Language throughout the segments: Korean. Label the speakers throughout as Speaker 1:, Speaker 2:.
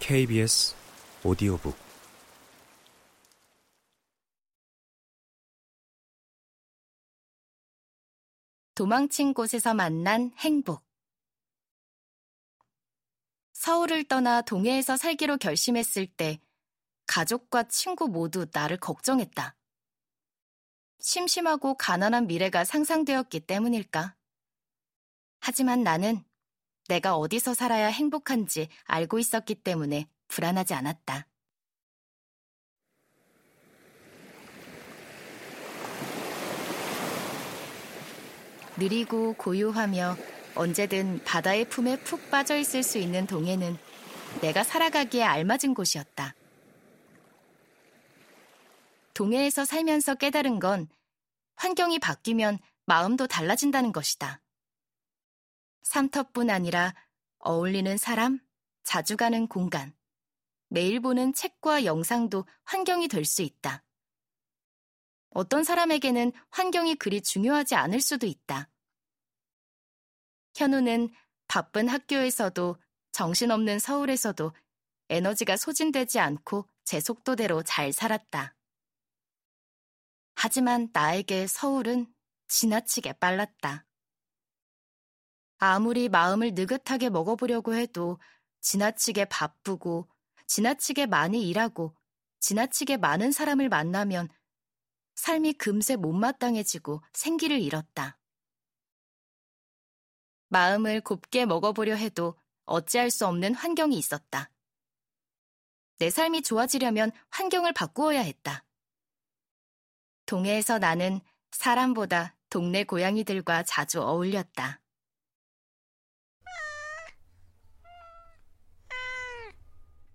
Speaker 1: KBS 오디오북
Speaker 2: 도망친 곳에서 만난 행복. 서울을 떠나 동해에서 살기로 결심했을 때 가족과 친구 모두 나를 걱정했다. 심심하고 가난한 미래가 상상되었기 때문일까? 하지만 나는 내가 어디서 살아야 행복한지 알고 있었기 때문에 불안하지 않았다. 느리고 고요하며 언제든 바다의 품에 푹 빠져 있을 수 있는 동해는 내가 살아가기에 알맞은 곳이었다. 동해에서 살면서 깨달은 건 환경이 바뀌면 마음도 달라진다는 것이다. 삼터뿐 아니라 어울리는 사람, 자주 가는 공간, 매일 보는 책과 영상도 환경이 될 수 있다. 어떤 사람에게는 환경이 그리 중요하지 않을 수도 있다. 현우는 바쁜 학교에서도 정신없는 서울에서도 에너지가 소진되지 않고 제 속도대로 잘 살았다. 하지만 나에게 서울은 지나치게 빨랐다. 아무리 마음을 느긋하게 먹어보려고 해도 지나치게 바쁘고 지나치게 많이 일하고 지나치게 많은 사람을 만나면 삶이 금세 못마땅해지고 생기를 잃었다. 마음을 곱게 먹어보려 해도 어찌할 수 없는 환경이 있었다. 내 삶이 좋아지려면 환경을 바꾸어야 했다. 동해에서 나는 사람보다 동네 고양이들과 자주 어울렸다.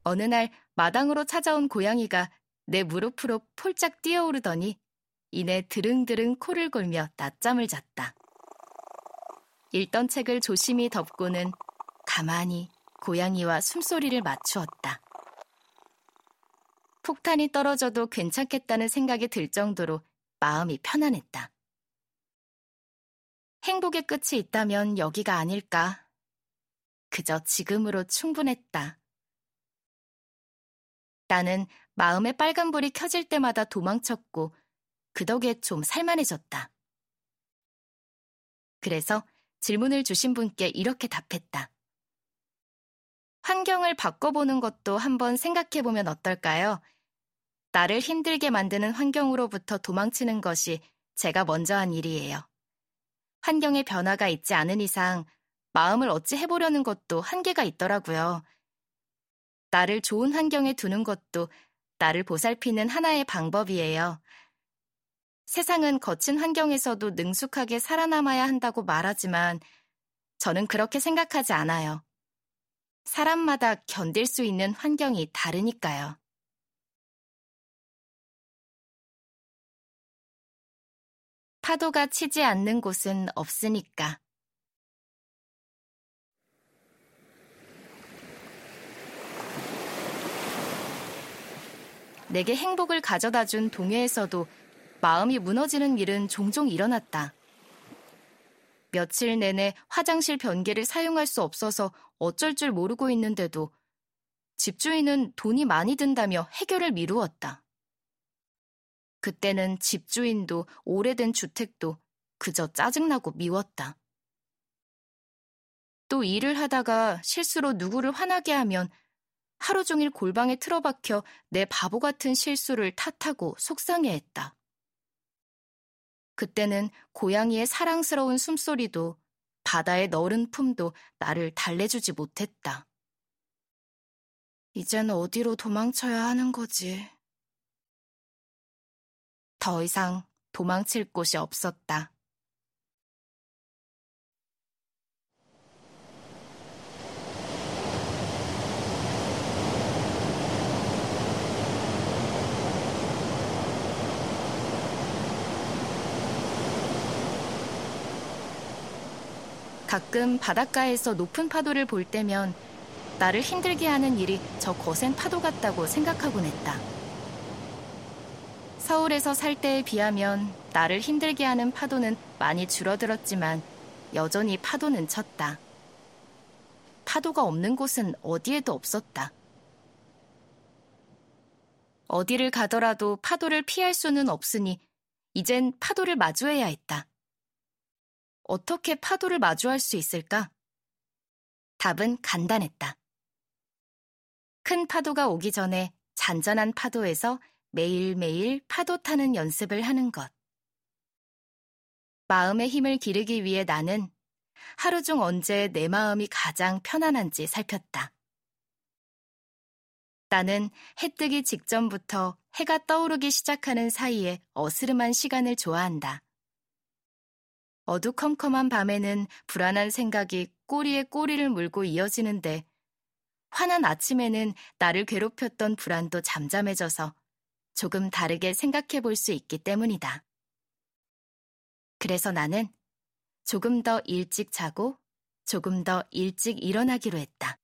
Speaker 2: 어느 날 마당으로 찾아온 고양이가 내 무릎으로 폴짝 뛰어오르더니 이내 드릉드릉 코를 골며 낮잠을 잤다. 읽던 책을 조심히 덮고는 가만히 고양이와 숨소리를 맞추었다. 폭탄이 떨어져도 괜찮겠다는 생각이 들 정도로 마음이 편안했다. 행복의 끝이 있다면 여기가 아닐까. 그저 지금으로 충분했다. 나는 마음의 빨간불이 켜질 때마다 도망쳤고 그 덕에 좀 살만해졌다. 그래서 질문을 주신 분께 이렇게 답했다. 환경을 바꿔보는 것도 한번 생각해보면 어떨까요? 나를 힘들게 만드는 환경으로부터 도망치는 것이 제가 먼저 한 일이에요. 환경의 변화가 있지 않은 이상 마음을 어찌 해보려는 것도 한계가 있더라고요. 나를 좋은 환경에 두는 것도 나를 보살피는 하나의 방법이에요. 세상은 거친 환경에서도 능숙하게 살아남아야 한다고 말하지만 저는 그렇게 생각하지 않아요. 사람마다 견딜 수 있는 환경이 다르니까요. 파도가 치지 않는 곳은 없으니까. 내게 행복을 가져다 준 동해에서도 마음이 무너지는 일은 종종 일어났다. 며칠 내내 화장실 변기를 사용할 수 없어서 어쩔 줄 모르고 있는데도 집주인은 돈이 많이 든다며 해결을 미루었다. 그때는 집주인도 오래된 주택도 그저 짜증나고 미웠다. 또 일을 하다가 실수로 누구를 화나게 하면 하루 종일 골방에 틀어박혀 내 바보 같은 실수를 탓하고 속상해했다. 그때는 고양이의 사랑스러운 숨소리도 바다의 너른 품도 나를 달래주지 못했다. 이제는 어디로 도망쳐야 하는 거지. 더 이상 도망칠 곳이 없었다. 가끔 바닷가에서 높은 파도를 볼 때면 나를 힘들게 하는 일이 저 거센 파도 같다고 생각하곤 했다. 서울에서 살 때에 비하면 나를 힘들게 하는 파도는 많이 줄어들었지만 여전히 파도는 쳤다. 파도가 없는 곳은 어디에도 없었다. 어디를 가더라도 파도를 피할 수는 없으니 이젠 파도를 마주해야 했다. 어떻게 파도를 마주할 수 있을까? 답은 간단했다. 큰 파도가 오기 전에 잔잔한 파도에서 매일매일 파도 타는 연습을 하는 것. 마음의 힘을 기르기 위해 나는 하루 중 언제 내 마음이 가장 편안한지 살폈다. 나는 해 뜨기 직전부터 해가 떠오르기 시작하는 사이에 어스름한 시간을 좋아한다. 어두컴컴한 밤에는 불안한 생각이 꼬리에 꼬리를 물고 이어지는데 환한 아침에는 나를 괴롭혔던 불안도 잠잠해져서 조금 다르게 생각해 볼 수 있기 때문이다. 그래서 나는 조금 더 일찍 자고 조금 더 일찍 일어나기로 했다.